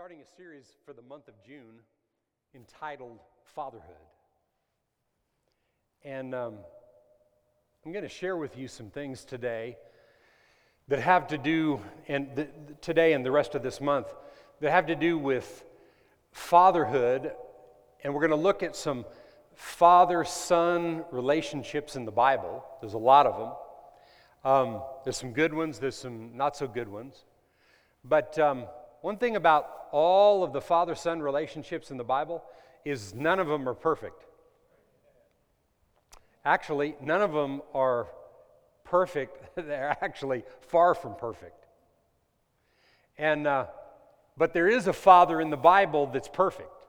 starting a series for the month of June entitled Fatherhood. And um, I'm going to share with you some things today that have to do, and th- today and the rest of this month, that have to do with fatherhood. And we're going to look at some father son relationships in the Bible. There's a lot of them. Um, there's some good ones, there's some not so good ones. But um, one thing about all of the father son relationships in the Bible is none of them are perfect. Actually, none of them are perfect. They're actually far from perfect. And, uh, but there is a father in the Bible that's perfect,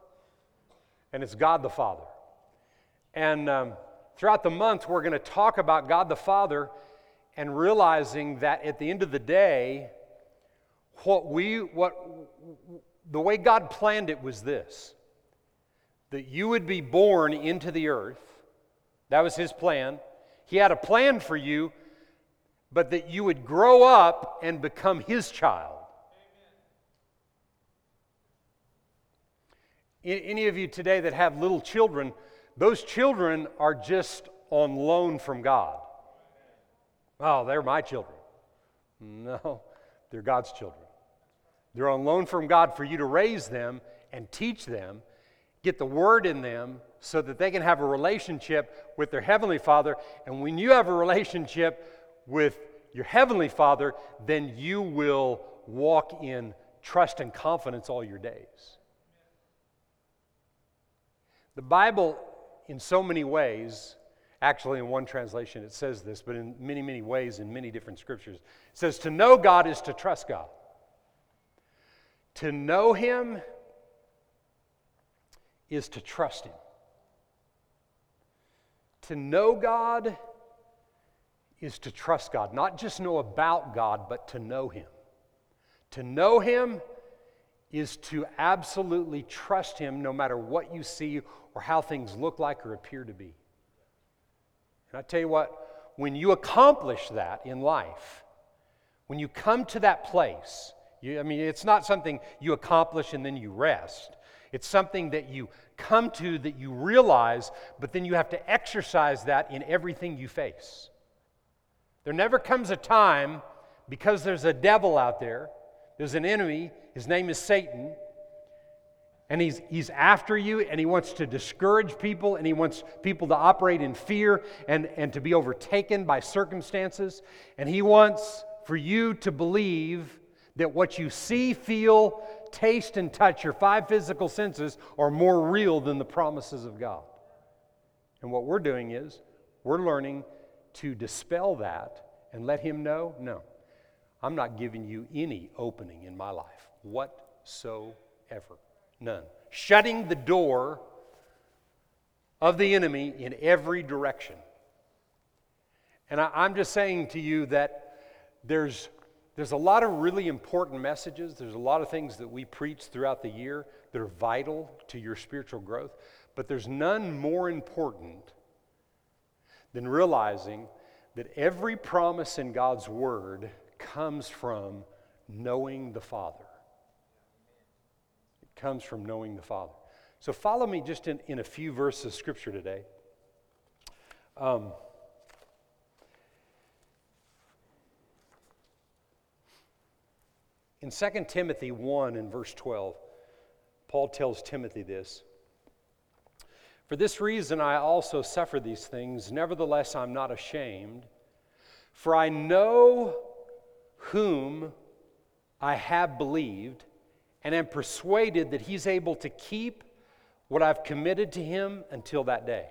and it's God the Father. And um, throughout the month, we're going to talk about God the Father and realizing that at the end of the day, what we, what, the way God planned it was this that you would be born into the earth. That was His plan. He had a plan for you, but that you would grow up and become His child. Amen. Any of you today that have little children, those children are just on loan from God. Oh, they're my children. No, they're God's children. They're on loan from God for you to raise them and teach them, get the word in them so that they can have a relationship with their Heavenly Father. And when you have a relationship with your Heavenly Father, then you will walk in trust and confidence all your days. The Bible, in so many ways, actually, in one translation it says this, but in many, many ways, in many different scriptures, it says to know God is to trust God. To know Him is to trust Him. To know God is to trust God. Not just know about God, but to know Him. To know Him is to absolutely trust Him no matter what you see or how things look like or appear to be. And I tell you what, when you accomplish that in life, when you come to that place, you, I mean, it's not something you accomplish and then you rest. It's something that you come to that you realize, but then you have to exercise that in everything you face. There never comes a time, because there's a devil out there, there's an enemy, his name is Satan, and he's, he's after you and he wants to discourage people and he wants people to operate in fear and, and to be overtaken by circumstances. And he wants for you to believe that what you see, feel, taste, and touch, your five physical senses, are more real than the promises of God. And what we're doing is we're learning to dispel that and let Him know no, I'm not giving you any opening in my life whatsoever. None. Shutting the door of the enemy in every direction. And I, am just saying to you that there's there's a lot of really important messages. There's a lot of things that we preach throughout the year that are vital to your spiritual growth. But there's none more important than realizing that every promise in God's Word comes from knowing the Father. Comes from knowing the Father. So follow me just in, in a few verses of Scripture today. Um, In 2 Timothy 1 and verse 12, Paul tells Timothy this For this reason I also suffer these things, nevertheless I'm not ashamed, for I know whom I have believed, and am persuaded that he's able to keep what I've committed to him until that day.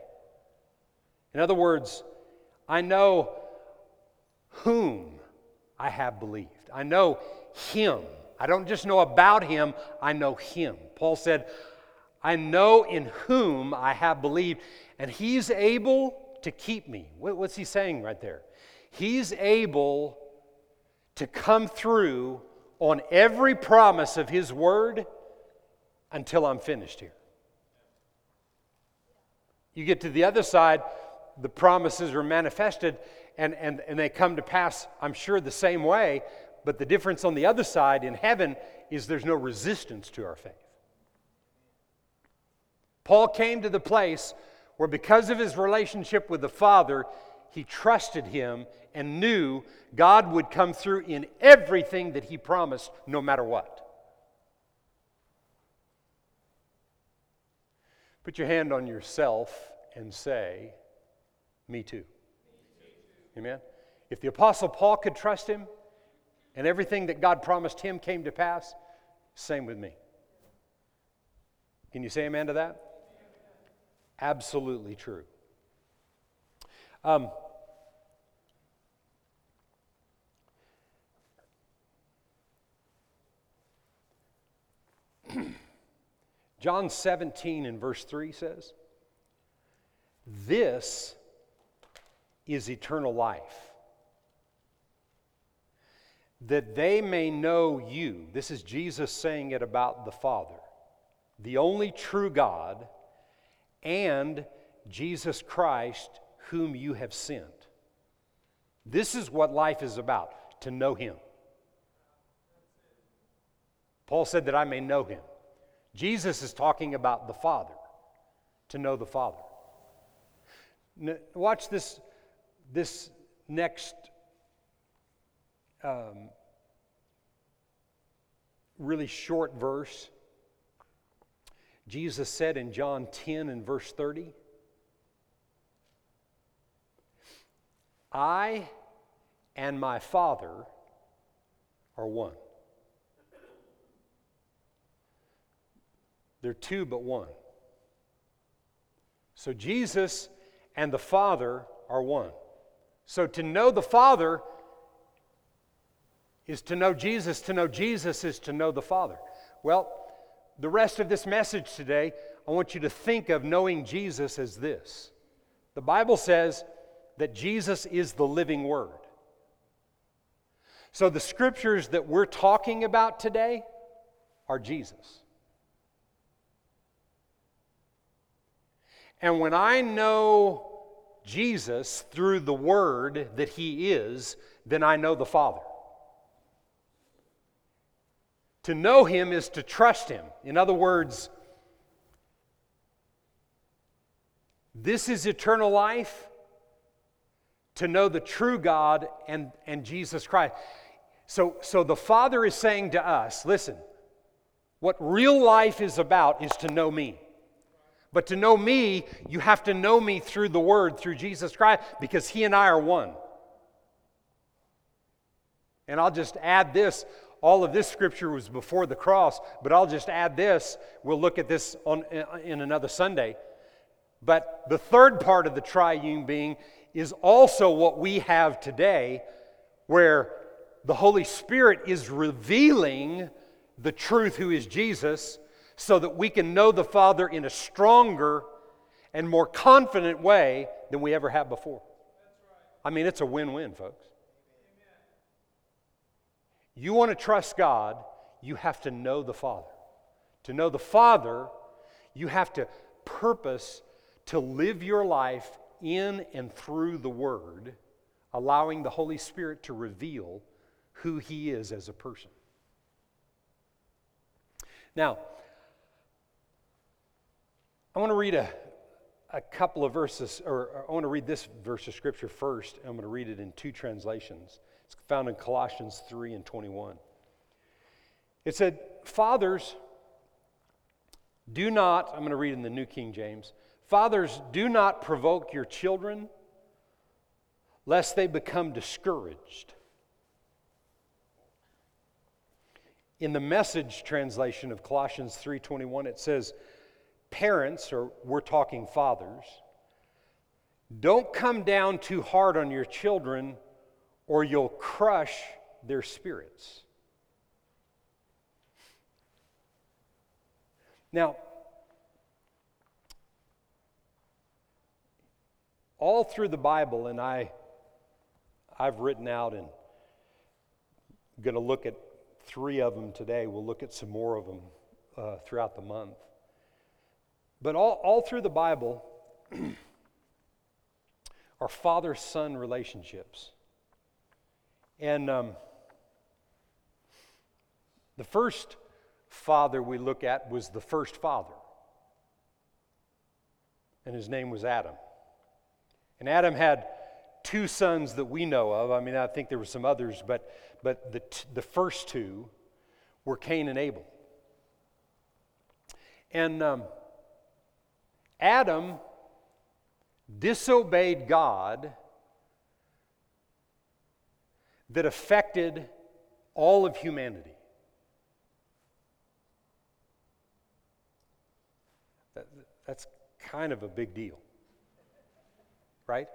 In other words, I know whom I have believed. I know him. I don't just know about him, I know him. Paul said, I know in whom I have believed, and he's able to keep me. What's he saying right there? He's able to come through on every promise of his word until I'm finished here. You get to the other side, the promises are manifested and, and, and they come to pass, I'm sure, the same way, but the difference on the other side in heaven is there's no resistance to our faith. Paul came to the place where, because of his relationship with the Father, he trusted him and knew God would come through in everything that he promised, no matter what. Put your hand on yourself and say, Me too. Amen. If the Apostle Paul could trust him and everything that God promised him came to pass, same with me. Can you say amen to that? Absolutely true. Um, John 17 and verse 3 says, This is eternal life, that they may know you. This is Jesus saying it about the Father, the only true God, and Jesus Christ, whom you have sent. This is what life is about, to know Him. Paul said that I may know Him. Jesus is talking about the Father, to know the Father. Watch this, this next um, really short verse. Jesus said in John 10 and verse 30, I and my Father are one. They're two but one. So Jesus and the Father are one. So to know the Father is to know Jesus. To know Jesus is to know the Father. Well, the rest of this message today, I want you to think of knowing Jesus as this. The Bible says that Jesus is the living Word. So the scriptures that we're talking about today are Jesus. And when I know Jesus through the Word that He is, then I know the Father. To know Him is to trust Him. In other words, this is eternal life to know the true God and, and Jesus Christ. So, so the Father is saying to us listen, what real life is about is to know me. But to know me, you have to know me through the Word, through Jesus Christ, because He and I are one. And I'll just add this. All of this scripture was before the cross, but I'll just add this. We'll look at this on, in another Sunday. But the third part of the triune being is also what we have today, where the Holy Spirit is revealing the truth, who is Jesus, so that we can know the Father in a stronger and more confident way than we ever have before. I mean, it's a win win, folks. You want to trust God, you have to know the Father. To know the Father, you have to purpose to live your life in and through the Word, allowing the Holy Spirit to reveal who He is as a person. Now, I want to read a, a couple of verses, or, I want to read this verse of Scripture first. I'm going to read it in two translations. It's found in Colossians 3 and 21. It said, Fathers, do not, I'm going to read in the New King James, Fathers, do not provoke your children lest they become discouraged. In the message translation of Colossians 3:21 it says parents, or we're talking fathers, don't come down too hard on your children or you'll crush their spirits. Now, all through the Bible, and I, I've written out and going to look at three of them today. We'll look at some more of them uh, throughout the month. But all, all through the Bible are father son relationships. And um, the first father we look at was the first father, and his name was Adam. And Adam had two sons that we know of. I mean, I think there were some others, but, but the, t- the first two were Cain and Abel. And um, Adam disobeyed God that affected all of humanity. That, that's kind of a big deal, right?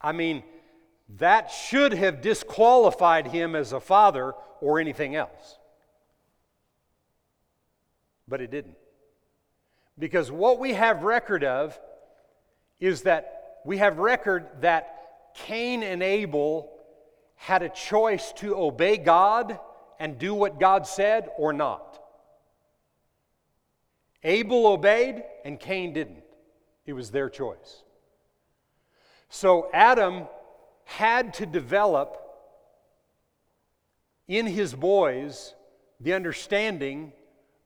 I mean, that should have disqualified him as a father or anything else. But it didn't. Because what we have record of is that we have record that Cain and Abel had a choice to obey God and do what God said or not. Abel obeyed and Cain didn't. It was their choice. So Adam had to develop in his boys the understanding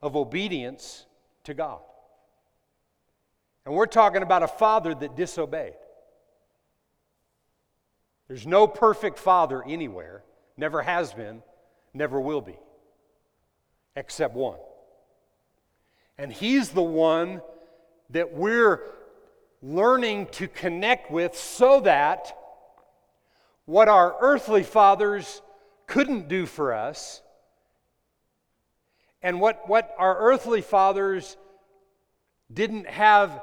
of obedience to God. And we're talking about a father that disobeyed. There's no perfect father anywhere, never has been, never will be, except one. And he's the one that we're learning to connect with so that what our earthly fathers couldn't do for us and what, what our earthly fathers didn't have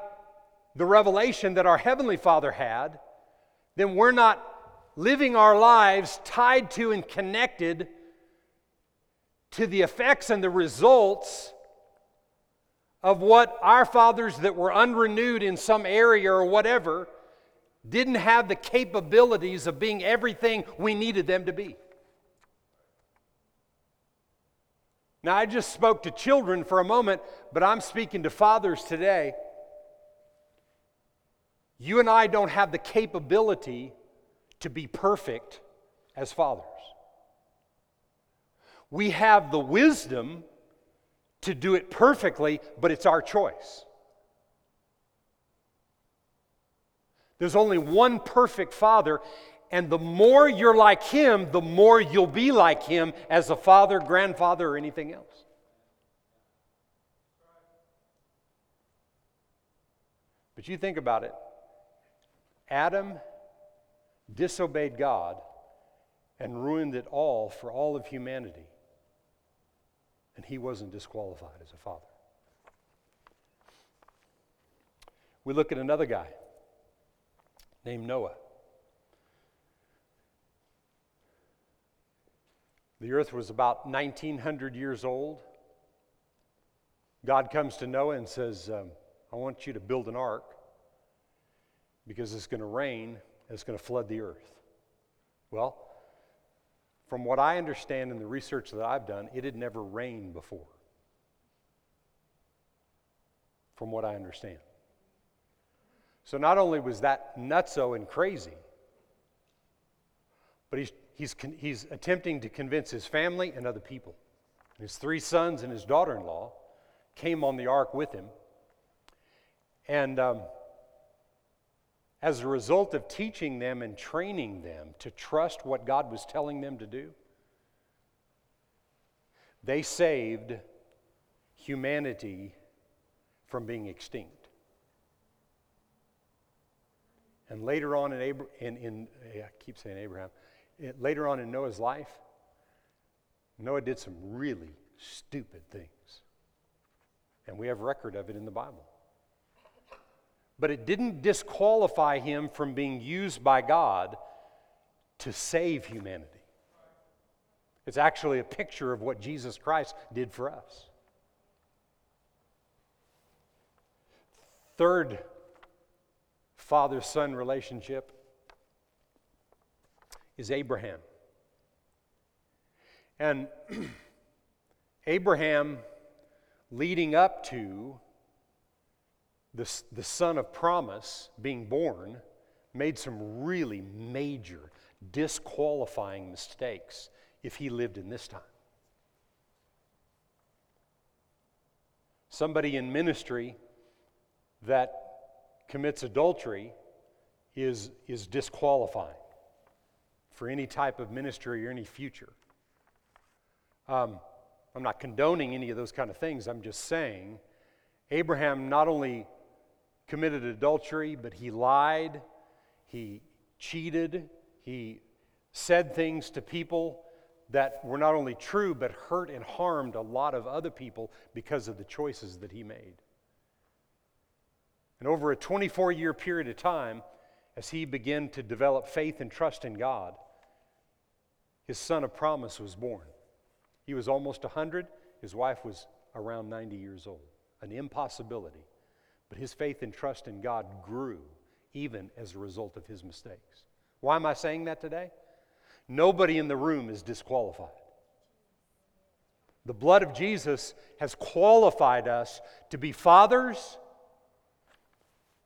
the revelation that our Heavenly Father had, then we're not living our lives tied to and connected to the effects and the results of what our fathers that were unrenewed in some area or whatever didn't have the capabilities of being everything we needed them to be. Now, I just spoke to children for a moment, but I'm speaking to fathers today. You and I don't have the capability to be perfect as fathers. We have the wisdom to do it perfectly, but it's our choice. There's only one perfect father, and the more you're like him, the more you'll be like him as a father, grandfather, or anything else. But you think about it Adam disobeyed God and ruined it all for all of humanity and he wasn't disqualified as a father. We look at another guy named Noah. The earth was about 1900 years old. God comes to Noah and says, um, I want you to build an ark because it's going to rain and it's going to flood the earth. Well, from what I understand in the research that I've done, it had never rained before. From what I understand. So not only was that nutso and crazy, but he's, he's, he's attempting to convince his family and other people. His three sons and his daughter in law came on the ark with him. And um, as a result of teaching them and training them to trust what God was telling them to do, they saved humanity from being extinct. And later on in, Abra- in, in I keep saying Abraham, later on in Noah's life, Noah did some really stupid things. And we have record of it in the Bible but it didn't disqualify him from being used by God to save humanity. It's actually a picture of what Jesus Christ did for us. Third father son relationship is Abraham. And Abraham, leading up to the, the son of promise being born made some really major disqualifying mistakes if he lived in this time. somebody in ministry that commits adultery is, is disqualifying for any type of ministry or any future. Um, I'm not condoning any of those kind of things. I'm just saying Abraham not only committed adultery, but he lied, he cheated, he said things to people that were not only true, but hurt and harmed a lot of other people because of the choices that he made. And over a 24 year period of time, as he began to develop faith and trust in God, his son of promise was born. He was almost 100, his wife was around 90 years old. An impossibility. But his faith and trust in God grew even as a result of his mistakes. Why am I saying that today? Nobody in the room is disqualified. The blood of Jesus has qualified us to be fathers,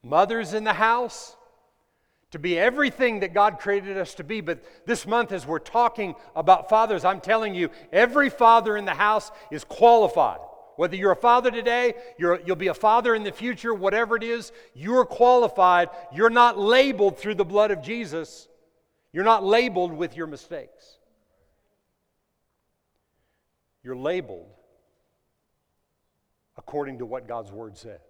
mothers in the house, to be everything that God created us to be. But this month, as we're talking about fathers, I'm telling you, every father in the house is qualified. Whether you're a father today, you will be a father in the future, whatever it is, you're qualified. You're not labeled through the blood of Jesus. You're not labeled with your mistakes. You're labeled according to what God's Word says.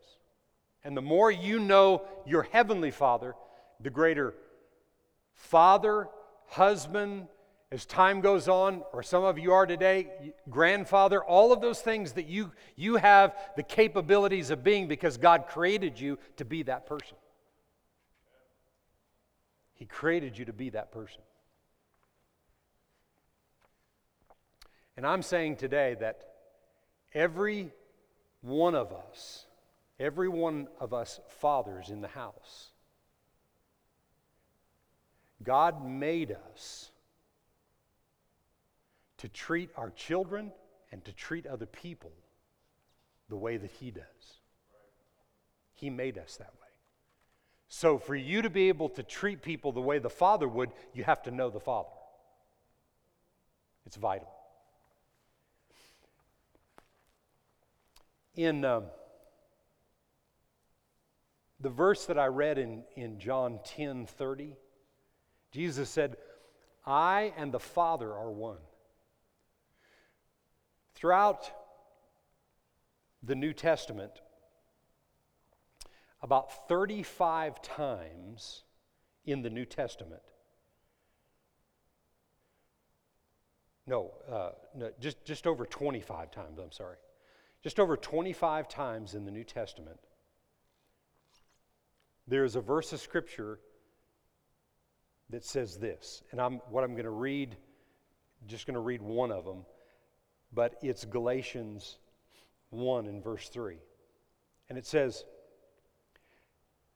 And the more you know your Heavenly Father, the greater father, husband, as time goes on, or some of you are today, grandfather, all of those things that you, you have the capabilities of being because God created you to be that person. He created you to be that person. And I'm saying today that every one of us, every one of us fathers in the house, God made us to treat our children and to treat other people the way that He does. He made us that way. So, for you to be able to treat people the way the Father would, you have to know the Father. It's vital. In um, the verse that I read in, in John 10 30, Jesus said, I and the Father are one. Throughout the New Testament, about 35 times in the New Testament, no, uh, no just, just over 25 times, I'm sorry. Just over 25 times in the New Testament, there is a verse of Scripture that says this. And I'm, what I'm going to read, just going to read one of them, but it's Galatians 1 and verse 3. And it says,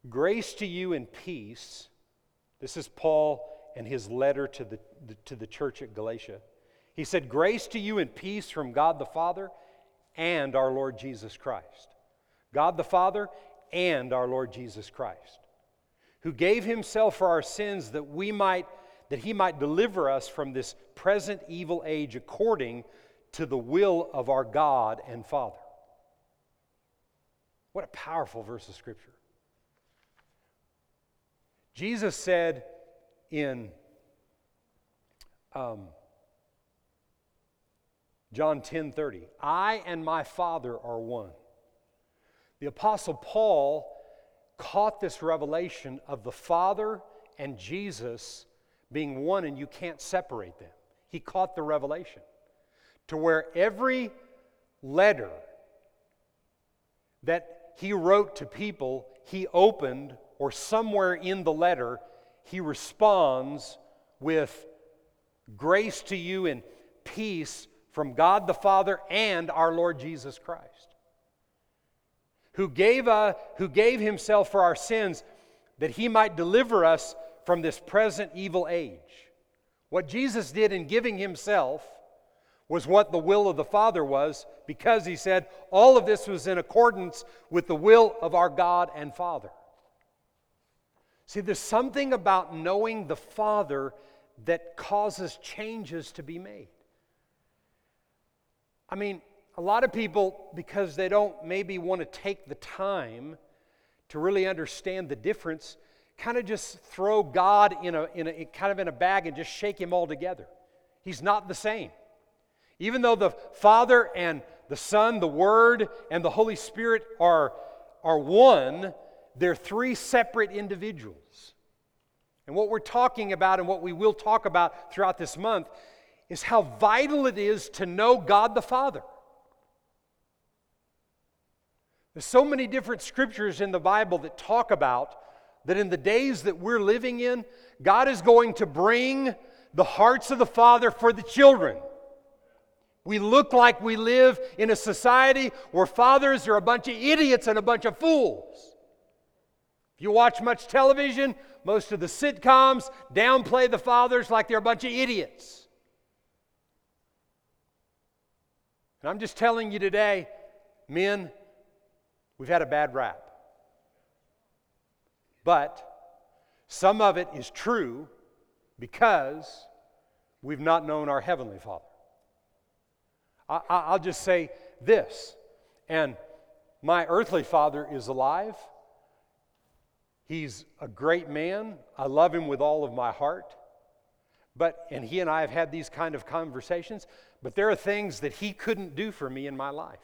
Grace to you and peace. This is Paul and his letter to the, the, to the church at Galatia. He said, Grace to you and peace from God the Father and our Lord Jesus Christ. God the Father and our Lord Jesus Christ who gave himself for our sins that we might that he might deliver us from this present evil age according to the will of our God and Father. What a powerful verse of scripture. Jesus said in um, John 10 30, I and my Father are one. The Apostle Paul caught this revelation of the Father and Jesus being one and you can't separate them. He caught the revelation to where every letter that he wrote to people, he opened, or somewhere in the letter, he responds with grace to you and peace from God the Father and our Lord Jesus Christ who gave, uh, who gave himself for our sins that he might deliver us from this present evil age. What Jesus did in giving himself was what the will of the Father was because he said all of this was in accordance with the will of our God and Father. See, there's something about knowing the Father that causes changes to be made. I mean, a lot of people, because they don't maybe want to take the time to really understand the difference, kind of just throw God in a, in a kind of in a bag and just shake him all together. He's not the same. Even though the Father and the Son, the Word, and the Holy Spirit are, are one, they're three separate individuals. And what we're talking about and what we will talk about throughout this month is how vital it is to know God the Father. There's so many different scriptures in the Bible that talk about that in the days that we're living in, God is going to bring the hearts of the Father for the children. We look like we live in a society where fathers are a bunch of idiots and a bunch of fools. If you watch much television, most of the sitcoms downplay the fathers like they're a bunch of idiots. And I'm just telling you today, men, we've had a bad rap. But some of it is true because we've not known our Heavenly Father. I, will just say this, and my earthly father is alive. He's a great man. I love him with all of my heart. But, and he and I have had these kind of conversations, but there are things that he couldn't do for me in my life.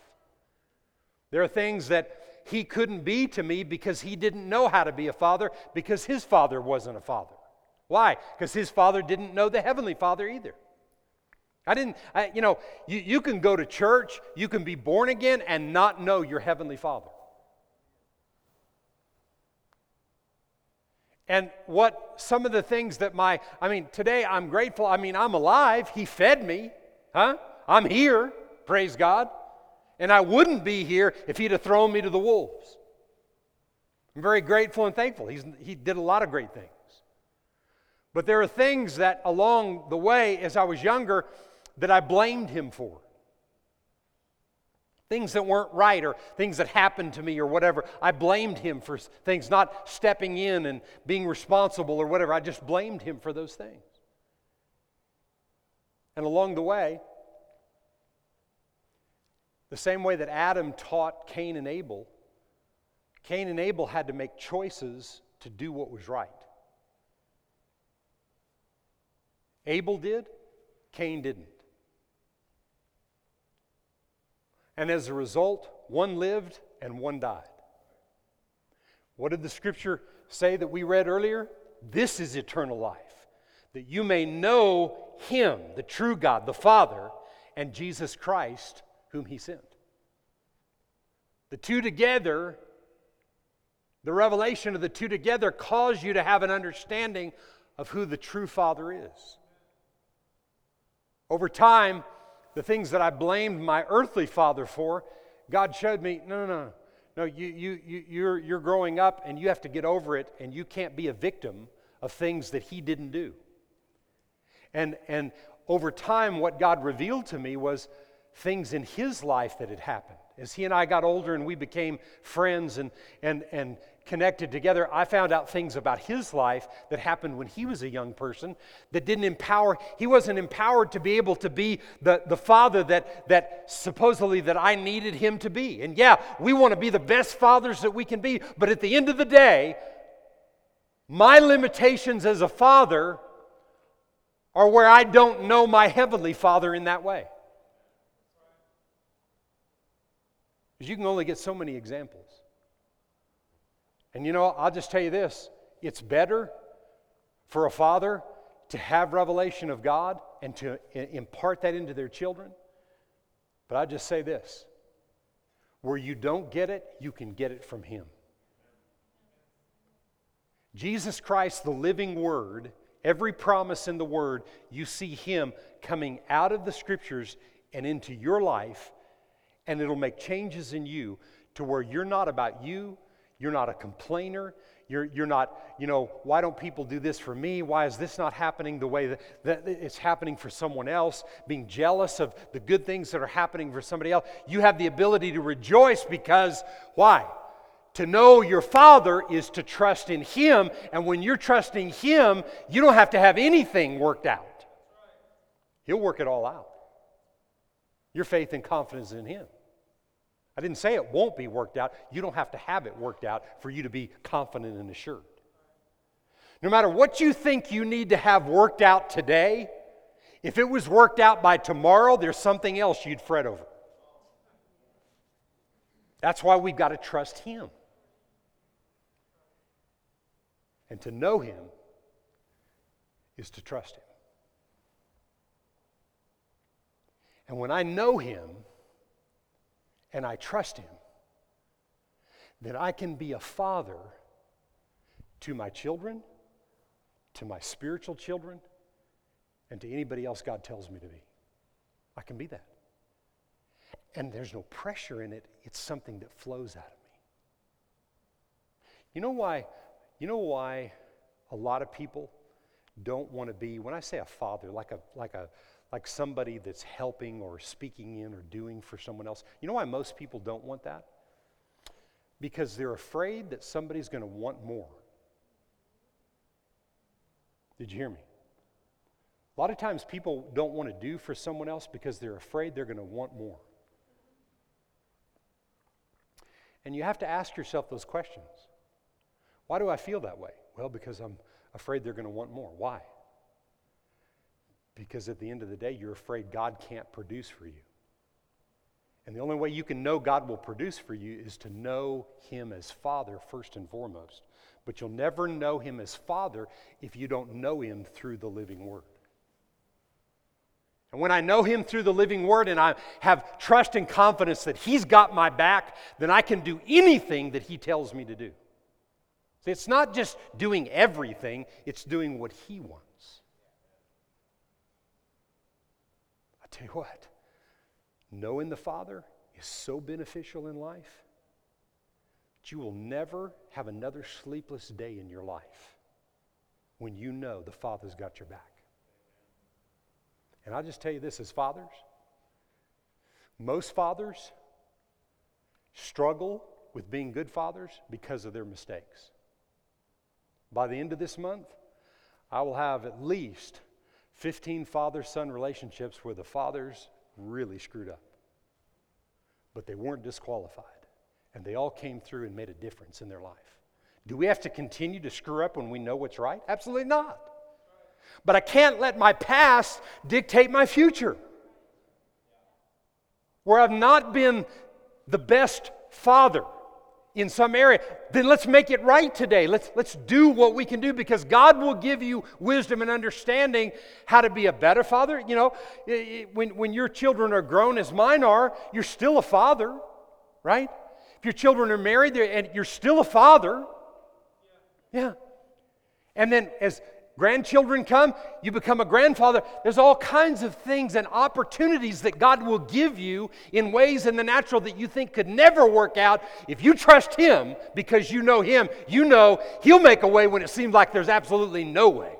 There are things that he couldn't be to me because he didn't know how to be a father because his father wasn't a father. Why? Because his father didn't know the heavenly father either. I didn't, I, you know, you, you can go to church, you can be born again and not know your heavenly father. And what some of the things that my, I mean, today I'm grateful. I mean, I'm alive. He fed me, huh? I'm here, praise God. And I wouldn't be here if he'd have thrown me to the wolves. I'm very grateful and thankful. He's, he did a lot of great things. But there are things that along the way, as I was younger, that I blamed him for. Things that weren't right or things that happened to me or whatever. I blamed him for things, not stepping in and being responsible or whatever. I just blamed him for those things. And along the way, the same way that Adam taught Cain and Abel, Cain and Abel had to make choices to do what was right. Abel did, Cain didn't. And as a result, one lived and one died. What did the scripture say that we read earlier? This is eternal life, that you may know Him, the true God, the Father, and Jesus Christ, whom He sent. The two together, the revelation of the two together, cause you to have an understanding of who the true Father is. Over time, the things that I blamed my earthly father for, God showed me no, no, no. No, you, you, you, you're, you're growing up and you have to get over it, and you can't be a victim of things that he didn't do. And, and over time, what God revealed to me was things in his life that had happened. As he and I got older and we became friends and, and, and connected together, I found out things about his life that happened when he was a young person that didn't empower, he wasn't empowered to be able to be the, the father that, that supposedly that I needed him to be. And yeah, we want to be the best fathers that we can be, but at the end of the day, my limitations as a father are where I don't know my heavenly father in that way. Because you can only get so many examples. And you know, I'll just tell you this it's better for a father to have revelation of God and to impart that into their children. But I just say this where you don't get it, you can get it from Him. Jesus Christ, the living Word, every promise in the Word, you see Him coming out of the Scriptures and into your life, and it'll make changes in you to where you're not about you, you're not a complainer. You're, you're not, you know, why don't people do this for me? Why is this not happening the way that, that it's happening for someone else? Being jealous of the good things that are happening for somebody else. You have the ability to rejoice because, why? To know your Father is to trust in Him. And when you're trusting Him, you don't have to have anything worked out, He'll work it all out. Your faith and confidence in Him. I didn't say it won't be worked out. You don't have to have it worked out for you to be confident and assured. No matter what you think you need to have worked out today, if it was worked out by tomorrow, there's something else you'd fret over. That's why we've got to trust Him. And to know Him is to trust Him. And when I know Him and I trust Him, then I can be a father to my children, to my spiritual children, and to anybody else God tells me to be. I can be that. And there's no pressure in it, it's something that flows out of me. You know why? You know why a lot of people don't want to be, when I say a father, like a like a like somebody that's helping or speaking in or doing for someone else. You know why most people don't want that? Because they're afraid that somebody's going to want more. Did you hear me? A lot of times people don't want to do for someone else because they're afraid they're going to want more. And you have to ask yourself those questions. Why do I feel that way? Well, because I'm afraid they're going to want more. Why? Because at the end of the day, you're afraid God can't produce for you. And the only way you can know God will produce for you is to know Him as Father first and foremost. But you'll never know Him as Father if you don't know Him through the living Word. And when I know Him through the living Word and I have trust and confidence that He's got my back, then I can do anything that He tells me to do. See, it's not just doing everything, it's doing what He wants. I tell you what, knowing the Father is so beneficial in life that you will never have another sleepless day in your life when you know the Father's got your back. And I'll just tell you this as fathers, most fathers struggle with being good fathers because of their mistakes. By the end of this month, I will have at least 15 father son relationships where the fathers really screwed up. But they weren't disqualified, and they all came through and made a difference in their life. Do we have to continue to screw up when we know what's right? Absolutely not. But I can't let my past dictate my future. Where I've not been the best father in some area, then let's make it right today. Let's, let's do what we can do because God will give you wisdom and understanding how to be a better father. You know, when, when your children are grown as mine are, you're still a father, right? If your children are married and you're still a father, yeah. And then as grandchildren come, you become a grandfather. There's all kinds of things and opportunities that God will give you in ways in the natural that you think could never work out. If you trust Him because you know Him, you know He'll make a way when it seems like there's absolutely no way.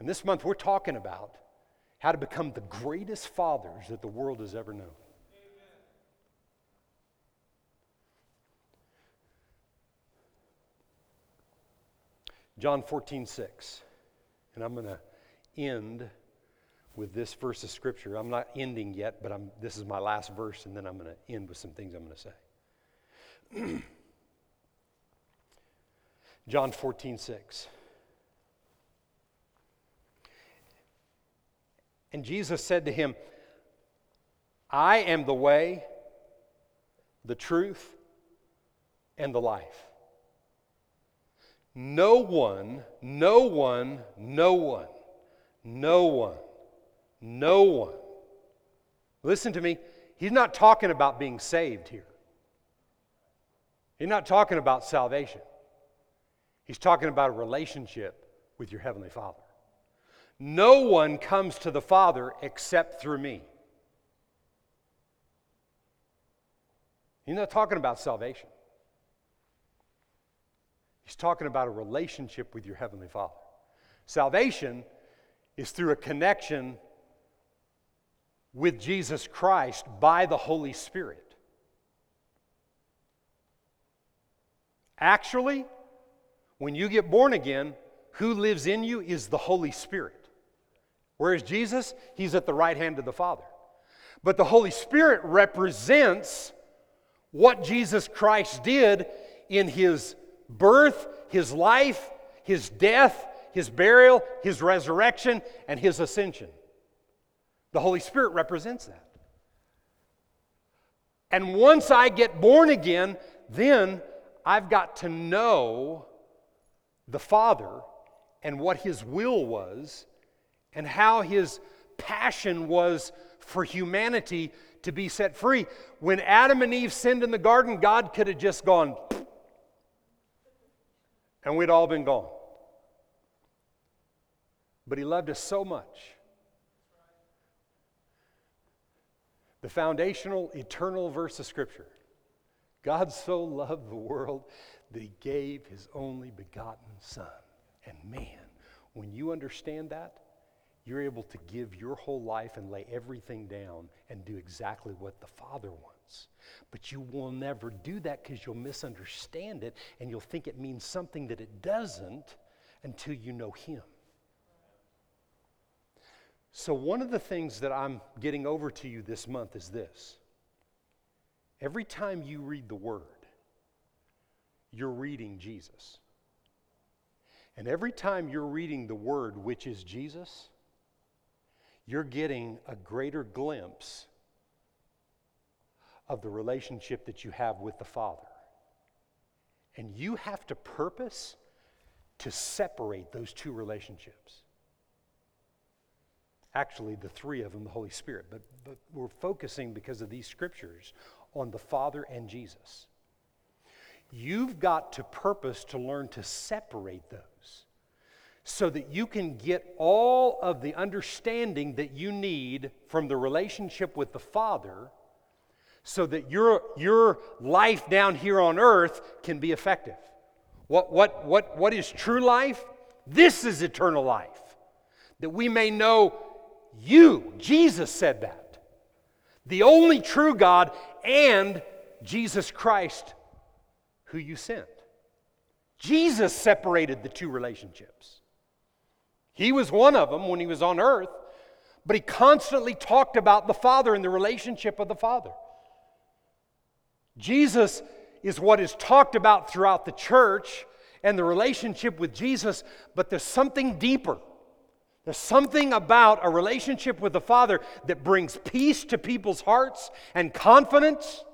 And this month we're talking about how to become the greatest fathers that the world has ever known. John 14, 6. And I'm going to end with this verse of Scripture. I'm not ending yet, but I'm, this is my last verse, and then I'm going to end with some things I'm going to say. John 14, 6. And Jesus said to him, I am the way, the truth, and the life. No one, no one, no one, no one, no one. Listen to me. He's not talking about being saved here. He's not talking about salvation. He's talking about a relationship with your Heavenly Father. No one comes to the Father except through me. He's not talking about salvation. He's talking about a relationship with your Heavenly Father. Salvation is through a connection with Jesus Christ by the Holy Spirit. Actually, when you get born again, who lives in you is the Holy Spirit. Where is Jesus? He's at the right hand of the Father. But the Holy Spirit represents what Jesus Christ did in his birth, his life, his death, his burial, his resurrection, and his ascension. The Holy Spirit represents that. And once I get born again, then I've got to know the Father and what His will was and how His passion was for humanity to be set free. When Adam and Eve sinned in the garden, God could have just gone, and we'd all been gone. But He loved us so much. The foundational, eternal verse of Scripture God so loved the world that He gave His only begotten Son. And man, when you understand that, you're able to give your whole life and lay everything down and do exactly what the Father wants. But you will never do that because you'll misunderstand it and you'll think it means something that it doesn't until you know Him. So, one of the things that I'm getting over to you this month is this. Every time you read the Word, you're reading Jesus. And every time you're reading the Word, which is Jesus, you're getting a greater glimpse of the relationship that you have with the Father. And you have to purpose to separate those two relationships. Actually, the three of them, the Holy Spirit. But, but we're focusing because of these scriptures on the Father and Jesus. You've got to purpose to learn to separate those so that you can get all of the understanding that you need from the relationship with the Father so that your, your life down here on earth can be effective. What, what, what, what is true life? This is eternal life. That we may know you. Jesus said that. The only true God and Jesus Christ, who you sent. Jesus separated the two relationships. He was one of them when he was on earth, but he constantly talked about the Father and the relationship of the Father. Jesus is what is talked about throughout the church and the relationship with Jesus, but there's something deeper. There's something about a relationship with the Father that brings peace to people's hearts and confidence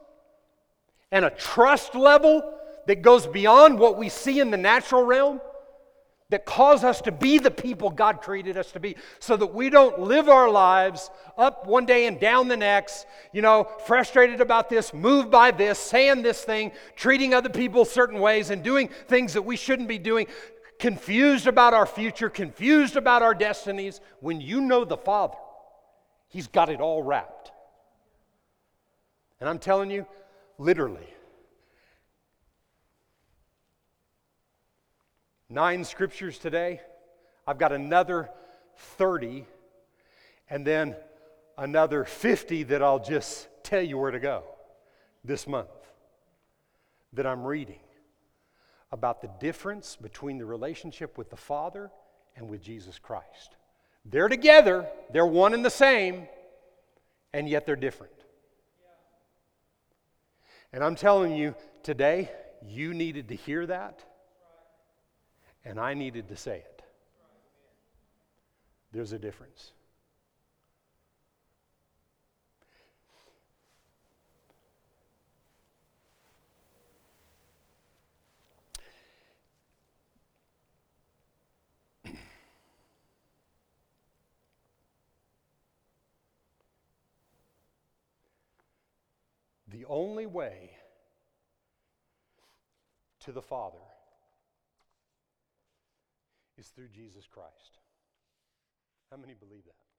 and a trust level that goes beyond what we see in the natural realm that cause us to be the people God created us to be so that we don't live our lives up one day and down the next, you know, frustrated about this, moved by this, saying this thing, treating other people certain ways, and doing things that we shouldn't be doing confused about our future, confused about our destinies, when you know the Father, He's got it all wrapped. And I'm telling you, literally, nine scriptures today. I've got another 30, and then another 50 that I'll just tell you where to go this month that I'm reading about the difference between the relationship with the Father and with Jesus Christ. They're together, they're one and the same, and yet they're different. And I'm telling you today, you needed to hear that, and I needed to say it. There's a difference. The only way to the Father is through Jesus Christ. How many believe that?